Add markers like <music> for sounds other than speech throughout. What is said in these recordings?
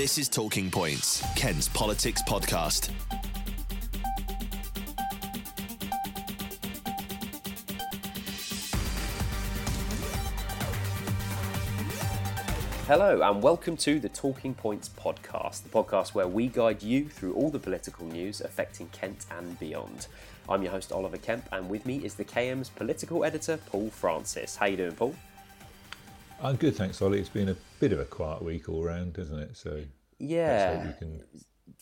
This is Talking Points, Kent's politics podcast. Hello, and welcome to the Talking Points podcast, the podcast where we guide you through all the political news affecting Kent and beyond. I'm your host Oliver Kemp, and with me is the KM's political editor Paul Francis. How you doing, Paul? I'm good, thanks, Ollie. It's been a bit of a quiet week all round, hasn't it? So yeah, we can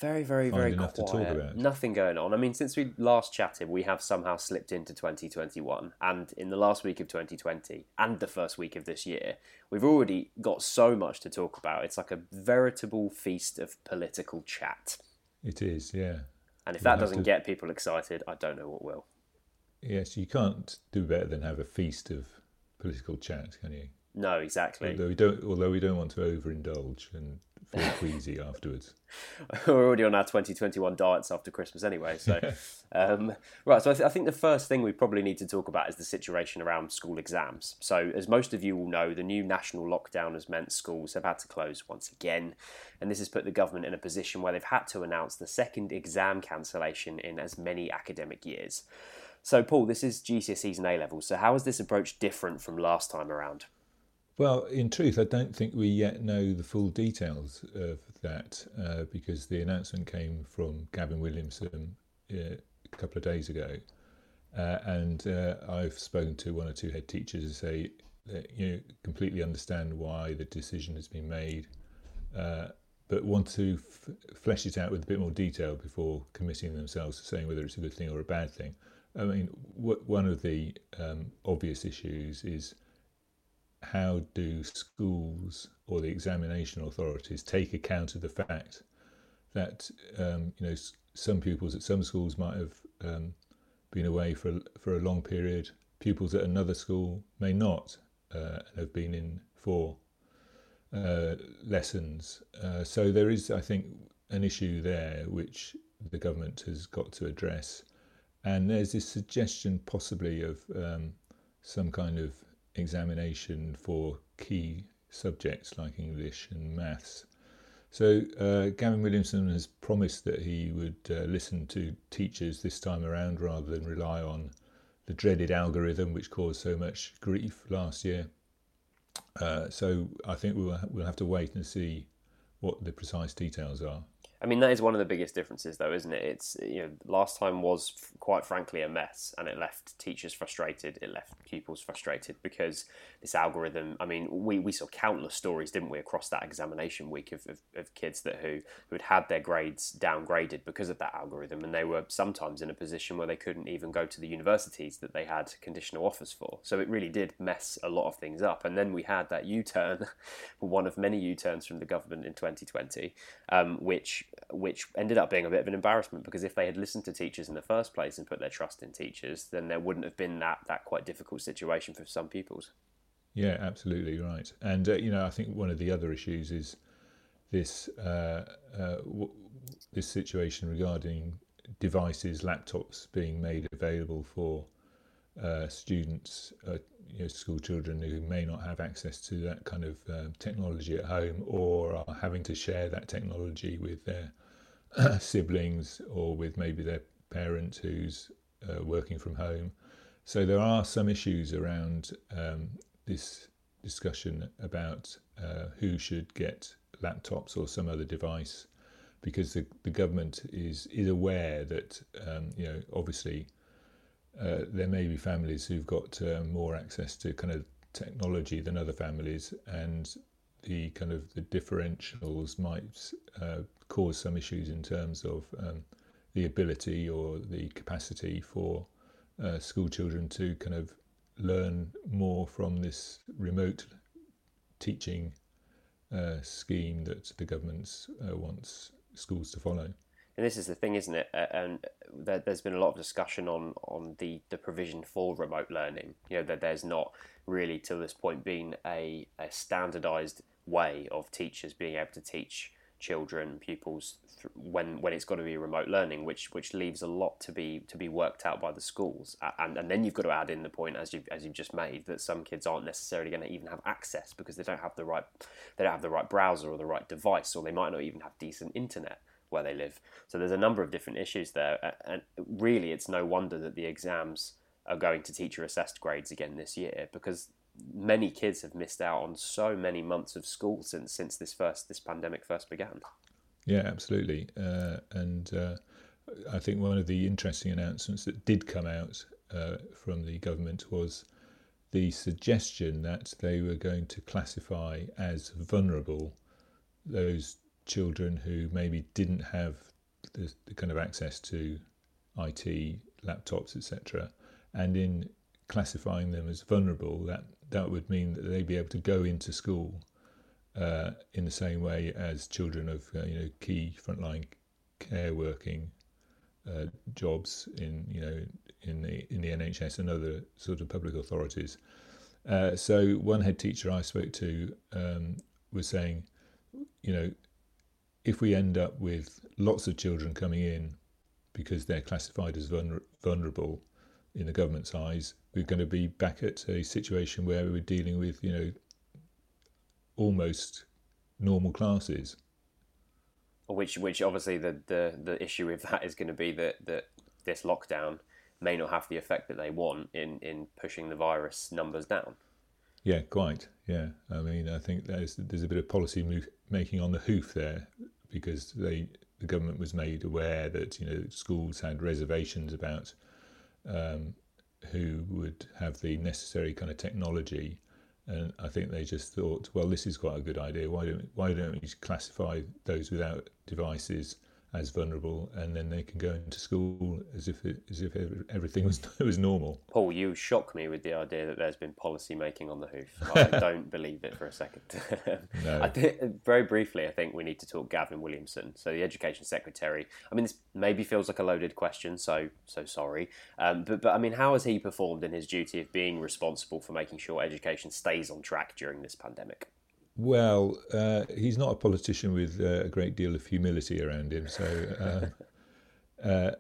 very, very, very enough quiet. to talk about. Nothing going on. I mean, since we last chatted, we have somehow slipped into 2021, and in the last week of 2020 and the first week of this year, we've already got so much to talk about. It's like a veritable feast of political chat. It is, yeah. And if We'll that doesn't to- get people excited, I don't know what will. Yes, you can't do better than have a feast of political chat, can you? No, exactly. Although we don't, although we don't want to overindulge and feel <laughs> queasy afterwards. We're already on our 2021 diets after Christmas anyway. So, <laughs> um, right. So I, th- I think the first thing we probably need to talk about is the situation around school exams. So, as most of you will know, the new national lockdown has meant schools have had to close once again, and this has put the government in a position where they've had to announce the second exam cancellation in as many academic years. So, Paul, this is GCSEs and A levels. So, how is this approach different from last time around? Well, in truth, I don't think we yet know the full details of that uh, because the announcement came from Gavin Williamson uh, a couple of days ago, uh, and uh, I've spoken to one or two head teachers who say that you know completely understand why the decision has been made, uh, but want to f- flesh it out with a bit more detail before committing themselves to saying whether it's a good thing or a bad thing. I mean, one of the um, obvious issues is how do schools or the examination authorities take account of the fact that um, you know some pupils at some schools might have um, been away for for a long period, pupils at another school may not uh, have been in for uh, lessons. Uh, so there is, I think, an issue there which the government has got to address, and there's this suggestion possibly of um, some kind of examination for key subjects like English and maths. So uh, Gavin Williamson has promised that he would uh, listen to teachers this time around rather than rely on the dreaded algorithm which caused so much grief last year. Uh, so I think we'll, we'll have to wait and see what the precise details are. I mean, that is one of the biggest differences, though, isn't it? It's you know, last time was f- quite frankly a mess, and it left teachers frustrated. It left pupils frustrated because this algorithm. I mean, we, we saw countless stories, didn't we, across that examination week of, of, of kids that who who had had their grades downgraded because of that algorithm, and they were sometimes in a position where they couldn't even go to the universities that they had conditional offers for. So it really did mess a lot of things up. And then we had that U turn, <laughs> one of many U turns from the government in 2020, um, which which ended up being a bit of an embarrassment because if they had listened to teachers in the first place and put their trust in teachers, then there wouldn't have been that that quite difficult situation for some pupils. Yeah, absolutely right. And uh, you know, I think one of the other issues is this uh, uh, w- this situation regarding devices, laptops being made available for uh, students, uh, you know, school children who may not have access to that kind of uh, technology at home, or are having to share that technology with their <clears throat> siblings or with maybe their parent who's uh, working from home. So there are some issues around um, this discussion about uh, who should get laptops or some other device, because the, the government is is aware that um, you know obviously uh, there may be families who've got uh, more access to kind of technology than other families, and the kind of the differentials might uh, cause some issues in terms of um, the ability or the capacity for uh, school children to kind of learn more from this remote teaching uh, scheme that the government wants schools to follow. And this is the thing, isn't it? And there, there's been a lot of discussion on on the, the provision for remote learning. You know that there's not really to this point been a, a standardised way of teachers being able to teach children, pupils, when when it's got to be remote learning, which which leaves a lot to be to be worked out by the schools. And and then you've got to add in the point as you as you've just made that some kids aren't necessarily going to even have access because they don't have the right they don't have the right browser or the right device, or they might not even have decent internet where they live. So there's a number of different issues there, and really, it's no wonder that the exams are going to teacher assessed grades again this year because many kids have missed out on so many months of school since since this first this pandemic first began. Yeah, absolutely, uh, and uh, I think one of the interesting announcements that did come out uh, from the government was the suggestion that they were going to classify as vulnerable those children who maybe didn't have the, the kind of access to IT, laptops, etc. And in classifying them as vulnerable, that, that would mean that they'd be able to go into school uh, in the same way as children of uh, you know key frontline care working uh, jobs in you know in the in the NHS and other sort of public authorities. Uh, so one head teacher I spoke to um, was saying, you know, if we end up with lots of children coming in because they're classified as vulner- vulnerable in the government's eyes, we're going to be back at a situation where we're dealing with, you know, almost normal classes. Which, which obviously the, the, the issue with that is going to be that, that this lockdown may not have the effect that they want in, in pushing the virus numbers down. Yeah, quite. Yeah, I mean, I think there's there's a bit of policy move, making on the hoof there because they the government was made aware that you know schools had reservations about um, who would have the necessary kind of technology, and I think they just thought, well, this is quite a good idea. Why don't why don't we classify those without devices as vulnerable, and then they can go into school as if it, as if everything was <laughs> was normal. Paul, you shock me with the idea that there's been policy making on the hoof. <laughs> I don't believe it for a second. <laughs> no. Very briefly, I think we need to talk Gavin Williamson, so the Education Secretary. I mean, this maybe feels like a loaded question, so so sorry, um, but but I mean, how has he performed in his duty of being responsible for making sure education stays on track during this pandemic? Well, uh, he's not a politician with uh, a great deal of humility around him. So uh, <laughs> uh,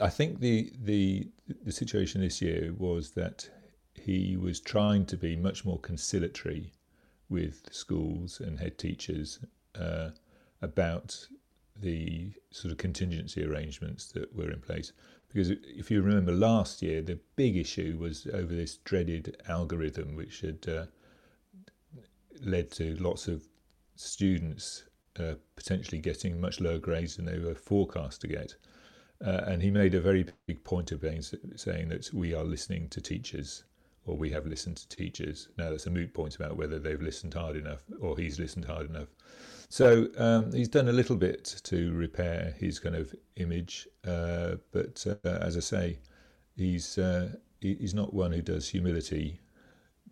I think the, the the situation this year was that he was trying to be much more conciliatory with schools and head teachers uh, about the sort of contingency arrangements that were in place. Because if you remember last year, the big issue was over this dreaded algorithm which had uh, led to lots of students uh, potentially getting much lower grades than they were forecast to get. Uh, and he made a very big point of being, saying that we are listening to teachers or we have listened to teachers. Now, that's a moot point about whether they've listened hard enough or he's listened hard enough. So um, he's done a little bit to repair his kind of image, uh, but uh, as I say, he's uh, he's not one who does humility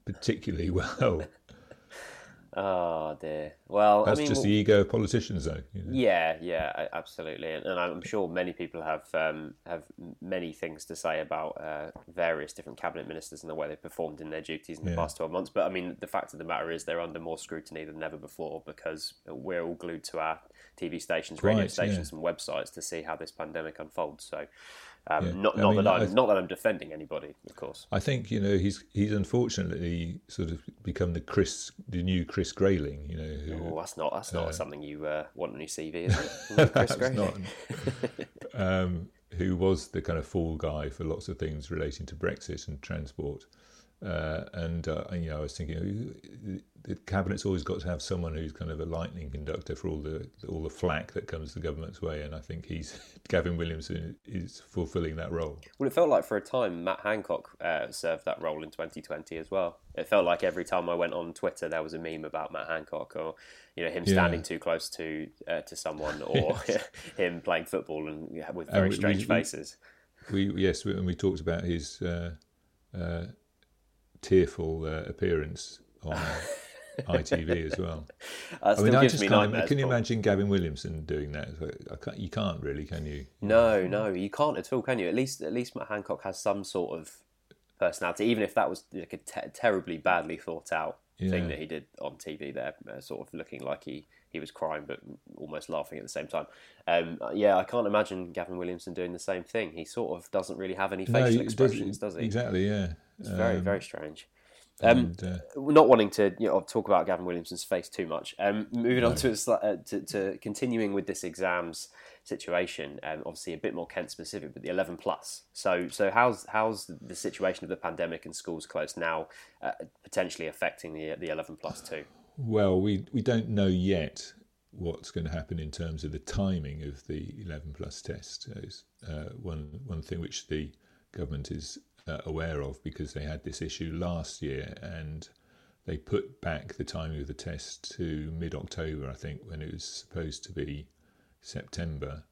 particularly <laughs> well. Oh dear. Well, that's I mean, just the ego of politicians, though. You know? Yeah, yeah, absolutely, and, and, I'm sure many people have um, have many things to say about uh, various different cabinet ministers and the way they've performed in their duties in the yeah. past twelve months. But I mean, the fact of the matter is they're under more scrutiny than ever before because we're all glued to our TV stations, radio right, stations, yeah. and websites to see how this pandemic unfolds. So. Um, yeah. Not, not mean, that I'm th- not that I'm defending anybody, of course. I think you know he's he's unfortunately sort of become the Chris, the new Chris Grayling. You know, who, oh, that's not that's not uh, something you uh, want on your CV, is it? <laughs> Chris Grayling, <laughs> um, who was the kind of fall guy for lots of things relating to Brexit and transport. Uh, and uh, you know, I was thinking the cabinet's always got to have someone who's kind of a lightning conductor for all the all the flack that comes the government's way, and I think he's <laughs> Gavin Williamson is fulfilling that role. Well, it felt like for a time Matt Hancock uh, served that role in 2020 as well. It felt like every time I went on Twitter, there was a meme about Matt Hancock, or you know him standing yeah. too close to uh, to someone, <laughs> or <laughs> him playing football and with very we, strange we, faces. We, we yes, when we talked about his uh, uh, tearful uh, appearance on. ITV as well. <laughs> I mean, I just can't. Can you imagine Gavin Williamson doing that? Can't, you can't really, can you? No, no, you can't at all, can you? At least, at least Matt Hancock has some sort of personality, even if that was like a terribly badly thought out yeah. thing that he did on TV there, uh, sort of looking like he he was crying but almost laughing at the same time. Um, yeah, I can't imagine Gavin Williamson doing the same thing. He sort of doesn't really have any facial no, expressions, does, does, he? Exactly, yeah. It's um, very, very strange. Um, and, uh, not wanting to you know, talk about Gavin Williamson's face too much. Um, moving no. on to, uh, to, to continuing with this exams situation. Um, obviously, a bit more Kent specific, but the 11 plus. So, so how's how's the situation of the pandemic and schools closed now uh, potentially affecting the the 11 plus too? Well, we we don't know yet what's going to happen in terms of the timing of the 11 plus test. Uh, one one thing which the government is uh, aware of because they had this issue last year and they put back the timing of the test to mid October, I think, when it was supposed to be September.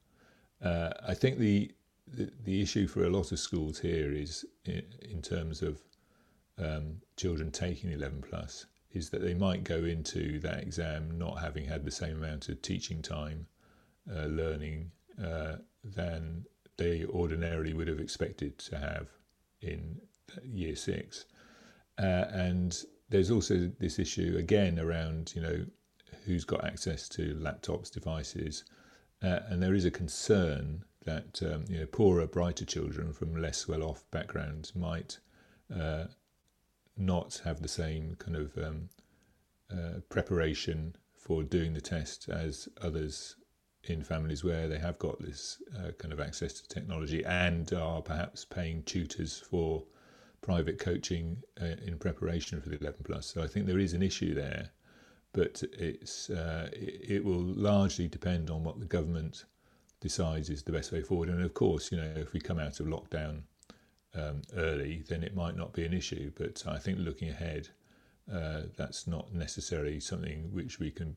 Uh, I think the, the, the issue for a lot of schools here is in, in terms of um, children taking 11 plus is that they might go into that exam not having had the same amount of teaching time, uh, learning uh, than they ordinarily would have expected to have in year six. Uh, and there's also this issue again around you know who's got access to laptops, devices, uh, and there is a concern that um, you know, poorer, brighter children from less well-off backgrounds might uh, not have the same kind of um, uh, preparation for doing the test as others in families where they have got this uh, kind of access to technology and are perhaps paying tutors for private coaching uh, in preparation for the 11 plus. So I think there is an issue there but it's uh, it, will largely depend on what the government decides is the best way forward. And of course, you know, if we come out of lockdown um, early, then it might not be an issue. But I think looking ahead, uh, that's not necessarily something which we can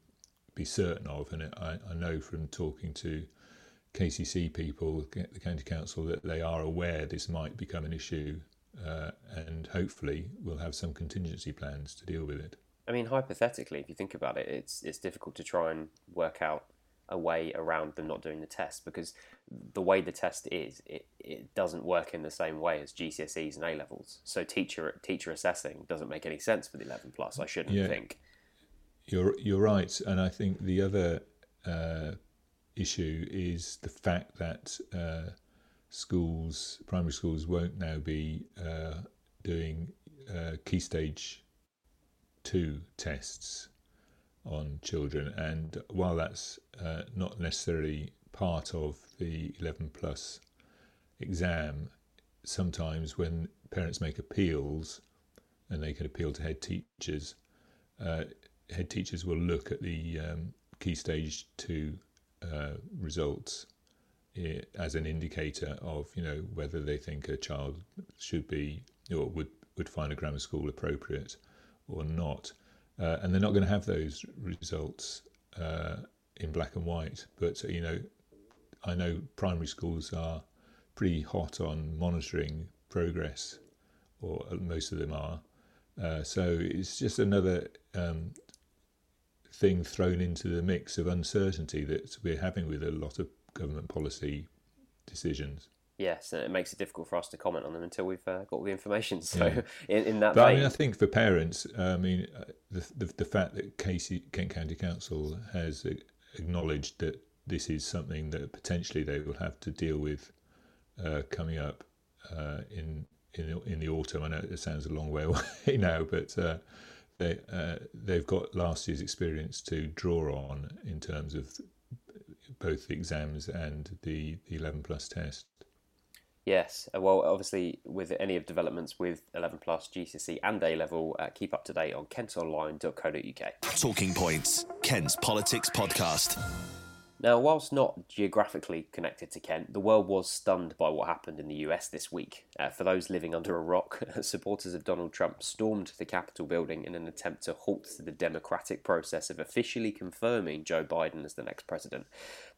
be certain of. And I, I know from talking to KCC people, the county council, that they are aware this might become an issue, uh, and hopefully we'll have some contingency plans to deal with it. I mean, hypothetically, if you think about it, it's it's difficult to try and work out a way around them not doing the test because the way the test is, it, it doesn't work in the same way as GCSEs and A levels. So teacher teacher assessing doesn't make any sense for the eleven plus. I shouldn't yeah, think. You're you're right, and I think the other uh, issue is the fact that uh, schools, primary schools, won't now be uh, doing uh, key stage two tests on children. And while that's uh, not necessarily part of the 11 plus exam, sometimes when parents make appeals and they can appeal to head teachers, uh, head teachers will look at the um, key stage two uh, results as an indicator of you know whether they think a child should be or would would find a grammar school appropriate or not. Uh, and they're not going to have those results uh, in black and white. But you know, I know primary schools are pretty hot on monitoring progress, or most of them are. Uh, so it's just another um, thing thrown into the mix of uncertainty that we're having with a lot of government policy decisions. Yes, and it makes it difficult for us to comment on them until we've uh, got all the information. <laughs> So, yeah. in, in that but vein, I mean, I think for parents, I mean, uh, the, the, the fact that Casey, Kent County Council has acknowledged that this is something that potentially they will have to deal with uh, coming up uh, in in in the autumn. I know it sounds a long way <laughs> away now, but uh, they uh, they've got last year's experience to draw on in terms of both the exams and the, the 11 plus test. Yes, uh, well, obviously, with any of developments with 11 plus GCSE and A level, uh, keep up to date on kentonline.co.uk. Talking Points, Kent's Politics Podcast. Now, whilst not geographically connected to Kent, the world was stunned by what happened in the US this week. Uh, for those living under a rock, <laughs> supporters of Donald Trump stormed the Capitol building in an attempt to halt the democratic process of officially confirming Joe Biden as the next president.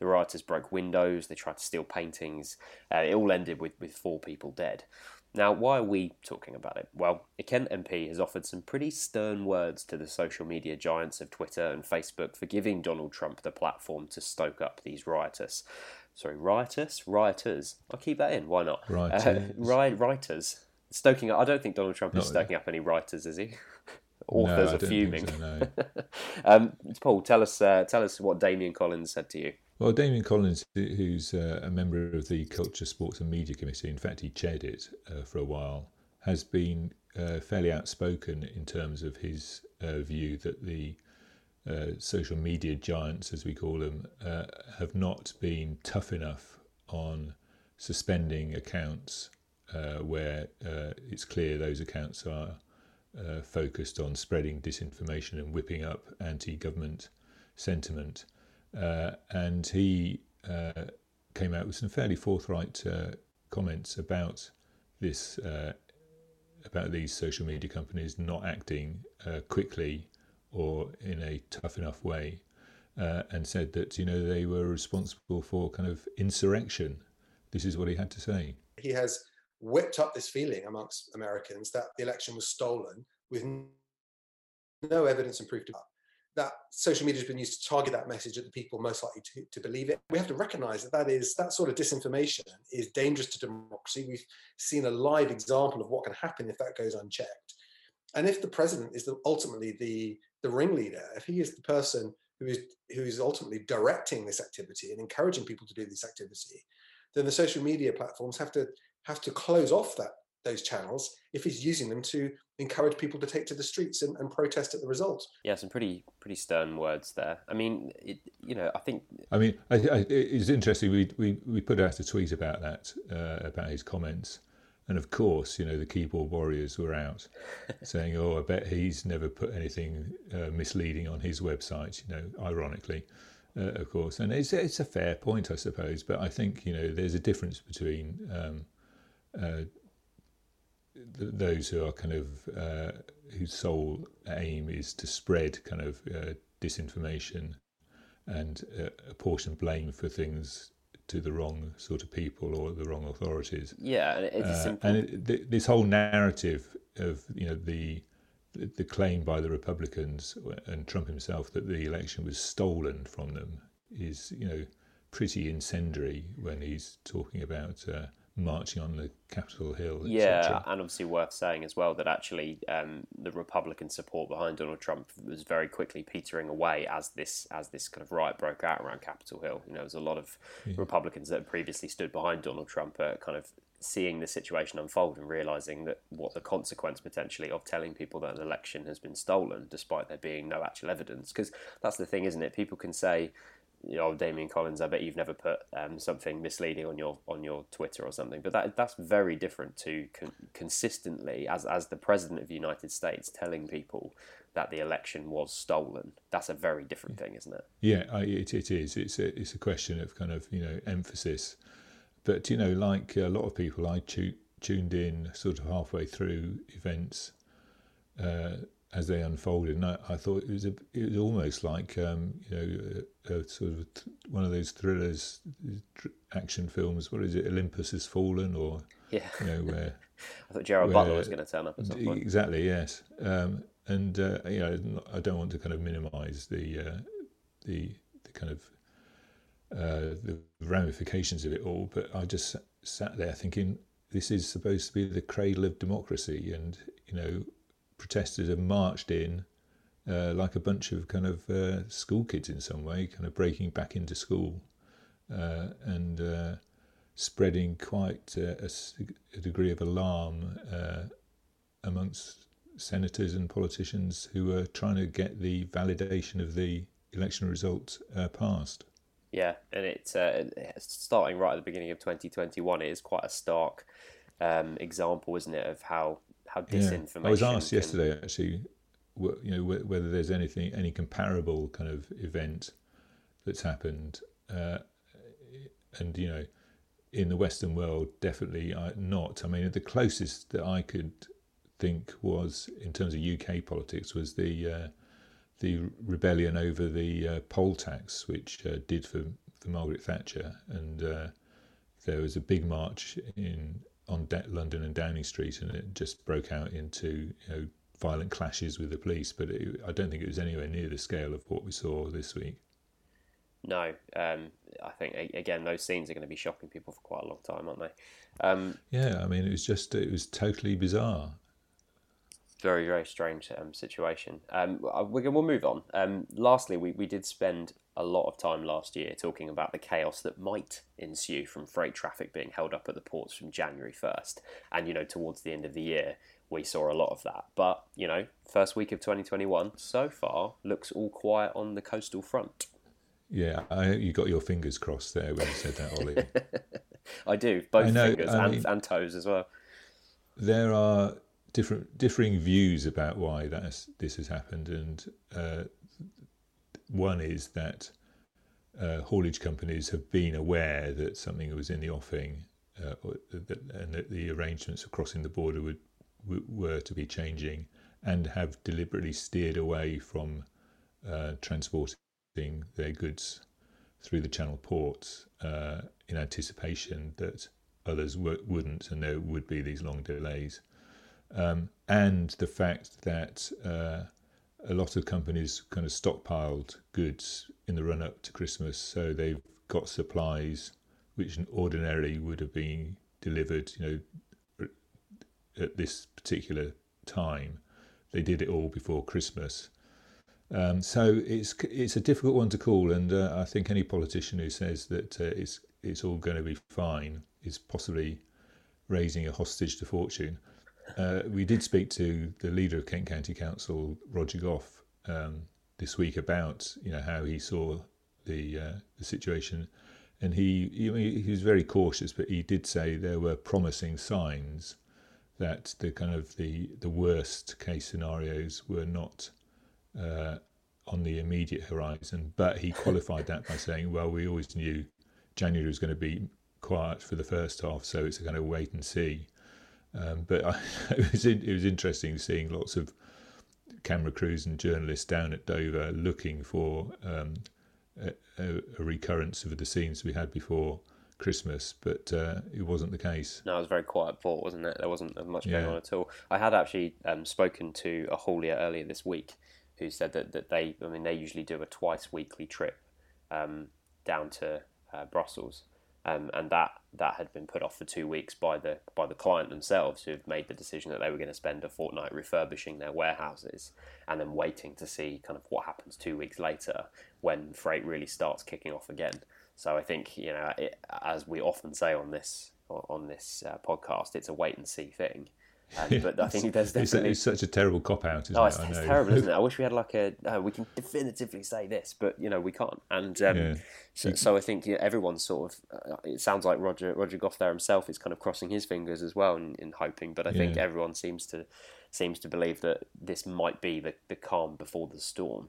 The rioters broke windows, they tried to steal paintings. Uh, it all ended with, with four people dead. Now, why are we talking about it? Well, a Kent MP has offered some pretty stern words to the social media giants of Twitter and Facebook for giving Donald Trump the platform to stoke up these riotous. Sorry, riotous? Rioters. I'll keep that in, why not? Rioters. Uh, <laughs> ri- writers. Stoking up. I don't think Donald Trump is stoking up any writers, is he? <laughs> authors no, are fuming. So, no. um, Paul, tell us uh, tell us what Damian Collins said to you. Well, Damian Collins, who's uh, a member of the Culture, Sports and Media Committee, in fact, he chaired it uh, for a while, has been uh, fairly outspoken in terms of his uh, view that the uh, social media giants, as we call them, have not been tough enough on suspending accounts where it's clear those accounts are focused on spreading disinformation and whipping up anti government sentiment. Uh, and he uh, came out with some fairly forthright uh, comments about this, about these social media companies not acting uh, quickly or in a tough enough way, uh, and said that you know they were responsible for kind of insurrection. This is what he had to say. He has whipped up this feeling amongst Americans that the election was stolen with no evidence and proof to that social media has been used to target that message at the people most likely to, to believe it. We have to recognize that that is that sort of disinformation is dangerous to democracy. We've seen a live example of what can happen if that goes unchecked. And if the president is the, ultimately the the ringleader, if he is the person who is who is ultimately directing this activity and encouraging people to do this activity, then the social media platforms have to have to close off that those channels if he's using them to encourage people to take to the streets and, and protest at the result. Yeah, some pretty pretty stern words there. I mean, it, you know, I think. I mean, I, I, it's interesting. We, we we put out a tweet about that uh, about his comments. And of course, you know, the keyboard warriors were out <laughs> saying, oh, I bet he's never put anything uh, misleading on his website, you know, ironically, uh, of course. And it's, it's a fair point, I suppose. But I think, you know, there's a difference between um, those who are kind of uh, whose sole aim is to spread kind of uh, disinformation and uh, apportion blame for things to the wrong sort of people or the wrong authorities. Yeah, it's uh, simple... and it, th- this whole narrative of you know the the claim by the Republicans and Trump himself that the election was stolen from them is you know pretty incendiary when he's talking about uh, marching on the Capitol Hill. Yeah, and obviously worth saying as well that actually um, the Republican support behind Donald Trump was very quickly petering away as this as this kind of riot broke out around Capitol Hill. You know, there's a lot of yeah. Republicans that had previously stood behind Donald Trump are kind of seeing the situation unfold and realizing that what the consequence potentially of telling people that an election has been stolen, despite there being no actual evidence. Because that's the thing, isn't it? People can say you know, Damian Collins, I bet you've never put um, something misleading on your on your Twitter or something. But that that's very different to con- consistently, as as the president of the United States, telling people that the election was stolen. That's a very different thing, isn't it? Yeah, it it is. It's a it's a question of kind of you know emphasis. But you know, like a lot of people, I tu- tuned in sort of halfway through events. Uh, as they unfolded. And I, I, thought it was a, it was almost like um, you know a, a sort of th- one of those thrillers, action films. What is it? Olympus has fallen, or yeah, you know where. <laughs> I thought where, Butler was going to turn up at some point. Exactly. Yes. Um, and uh, you know, I don't want to kind of minimise the uh, the the kind of uh, the ramifications of it all, but I just sat there thinking this is supposed to be the cradle of democracy, and you know protesters have marched in uh, like a bunch of kind of uh, school kids in some way, kind of breaking back into school uh, and uh, spreading quite uh, a, a, degree of alarm uh, amongst senators and politicians who are trying to get the validation of the election result passed. Yeah, and it's starting right at the beginning of 2021. It is quite a stark um, example, isn't it, of how how disinformation. Yeah. I was asked can... yesterday actually, you know, whether there's anything, any comparable kind of event that's happened, uh, and you know, in the Western world, definitely not. I mean, the closest that I could think was in terms of UK politics was the uh, the rebellion over the uh, poll tax, which uh, did for for Margaret Thatcher, and uh, there was a big march in on De- London and Downing Street, and it just broke out into you know, violent clashes with the police. But it, I don't think it was anywhere near the scale of what we saw this week. No, um, I think again those scenes are going to be shocking people for quite a long time, aren't they? Um, yeah, I mean it was just it was totally bizarre. very very strange um, situation. Um, we we'll move on. Um, lastly, we, we did spend a lot of time last year talking about the chaos that might ensue from freight traffic being held up at the ports from January first, and you know towards the end of the year we saw a lot of that. But you know, first week of 2021 so far looks all quiet on the coastal front. Yeah, I, you got your fingers crossed there when you said that, Ollie. <laughs> I do, both I know, fingers and, mean, and toes as well. There are different differing views about why that this has happened, and uh, one is that uh, haulage companies have been aware that something was in the offing, uh, and that the arrangements for crossing the border would were to be changing, and have deliberately steered away from uh, transporting their goods through the channel ports uh, in anticipation that others w- wouldn't, and there would be these long delays. Um, and the fact that uh, a lot of companies kind of stockpiled goods in the run up to Christmas, so they've got supplies which ordinarily would have been delivered, you know, at this particular time. They did it all before Christmas. Um, so it's it's a difficult one to call, and uh, I think any politician who says that uh, it's it's all going to be fine is possibly raising a hostage to fortune. Uh, we did speak to the leader of Kent County Council, Roger Gough, um, this week about you know how he saw the uh, the situation, and he, he he was very cautious, but he did say there were promising signs that the kind of the the worst case scenarios were not uh, on the immediate horizon. But he qualified that by saying, well, we always knew January was going to be quiet for the first half, so it's a kind of wait and see. Um, but I, <laughs> it was it was interesting seeing lots of camera crews and journalists down at Dover looking for um, a, a, recurrence of the scenes we had before Christmas, but uh, it wasn't the case. No, it was a very quiet port, wasn't it? There wasn't much going yeah. on at all. I had actually um, spoken to a haulier earlier this week who said that, that they, I mean, they usually do a twice weekly trip um, down to uh, Brussels um, and that that had been put off for two weeks by the by the client themselves, who have made the decision that they were going to spend a fortnight refurbishing their warehouses, and then waiting to see kind of what happens two weeks later when freight really starts kicking off again. So I think you know, it, as we often say on this on this uh, podcast, it's a wait and see thing. Um, but I think there's definitely it's, such a terrible cop out. oh, it's, it? it's terrible, isn't it? I <laughs> wish we had like a uh, we can definitively say this, but you know we can't. And um, yeah. so, so, I think yeah, everyone's sort of. Uh, it sounds like Roger Roger Gough there himself is kind of crossing his fingers as well in, in hoping. But I yeah. think everyone seems to seems to believe that this might be the, the calm before the storm.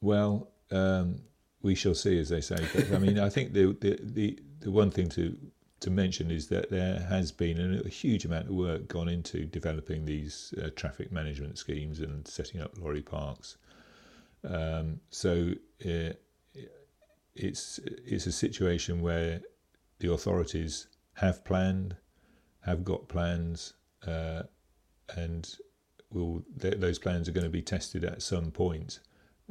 Well, um, we shall see, as they say. But I mean, I think the the the, the one thing to to mention is that there has been a, huge amount of work gone into developing these uh, traffic management schemes and setting up lorry parks. Um, so uh, it's it's a situation where the authorities have planned, have got plans, uh, and will th- those plans are going to be tested at some point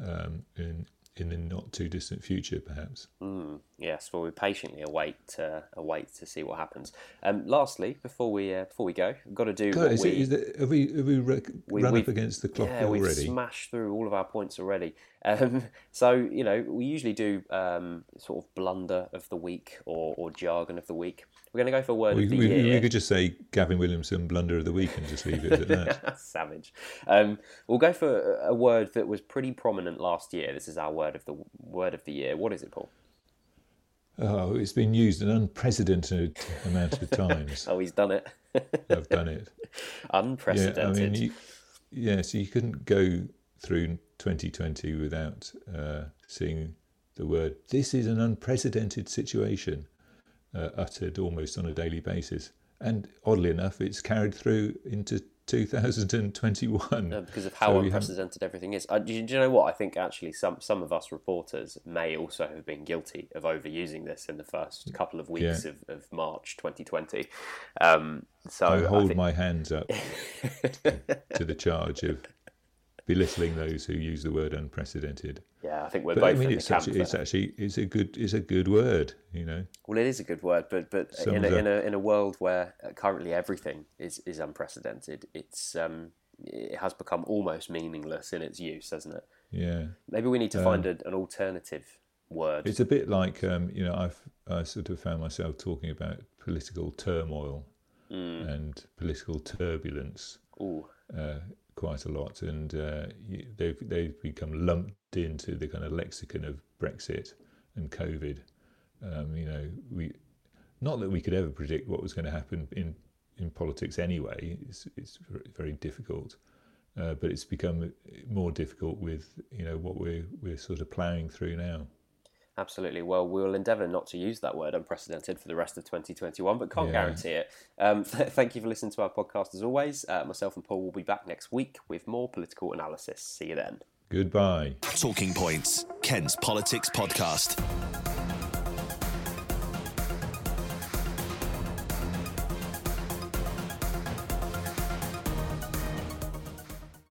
um, in in the not too distant future, perhaps. Mm, yes, well, we patiently await uh, await to see what happens. Um, lastly, before we uh, before we go, we've got to do. God, is we, it, is it, have we have we, rec- we run up against the clock yeah, already? we've smashed through all of our points already. Um, <laughs> so you know, we usually do um, sort of blunder of the week or, or jargon of the week. We're going to go for word we, of the we, year. We could just say Gavin Williamson blunder of the week and just leave it at that. <laughs> Savage. Um, we'll go for a word that was pretty prominent last year. This is our word of the word of the year. What is it, Paul? Oh, it's been used an unprecedented amount of times. <laughs> oh, he's done it. I've done it. Unprecedented. Yeah, I mean, you, yeah, so you couldn't go through 2020 without uh, seeing the word. This is an unprecedented situation uh, uttered almost on a daily basis. And oddly enough, it's carried through into 2021 uh, because of how so unprecedented everything is. Uh, do, you, do, you know what? I think actually some some of us reporters may also have been guilty of overusing this in the first couple of weeks yeah. of, of March 2020. Um, so I hold I think... my hands up <laughs> to the charge of belittling those who use the word unprecedented. Yeah, I think we're but, both. I mean, it's, actually, it's actually it's a good it's a good word, you know. Well, it is a good word, but but in a, in a in a world where uh, currently everything is is unprecedented, it's um it has become almost meaningless in its use, hasn't it? Yeah. Maybe we need to find a, an alternative word. It's a bit like um, you know I've I sort of found myself talking about political turmoil and political turbulence Ooh, uh, quite a lot, and uh, they've they've become lumped into the kind of lexicon of Brexit and COVID. Um, you know, we not that we could ever predict what was going to happen in in politics anyway. It's it's very difficult, uh, but it's become more difficult with you know what we're we're sort of ploughing through now. Absolutely. Well, we'll endeavour not to use that word unprecedented for the rest of 2021, but can't Yeah. guarantee it. Um, <laughs> thank you for listening to our podcast as always. Uh, myself and Paul will be back next week with more political analysis. See you then. Goodbye. Talking Points, Kent's Politics Podcast.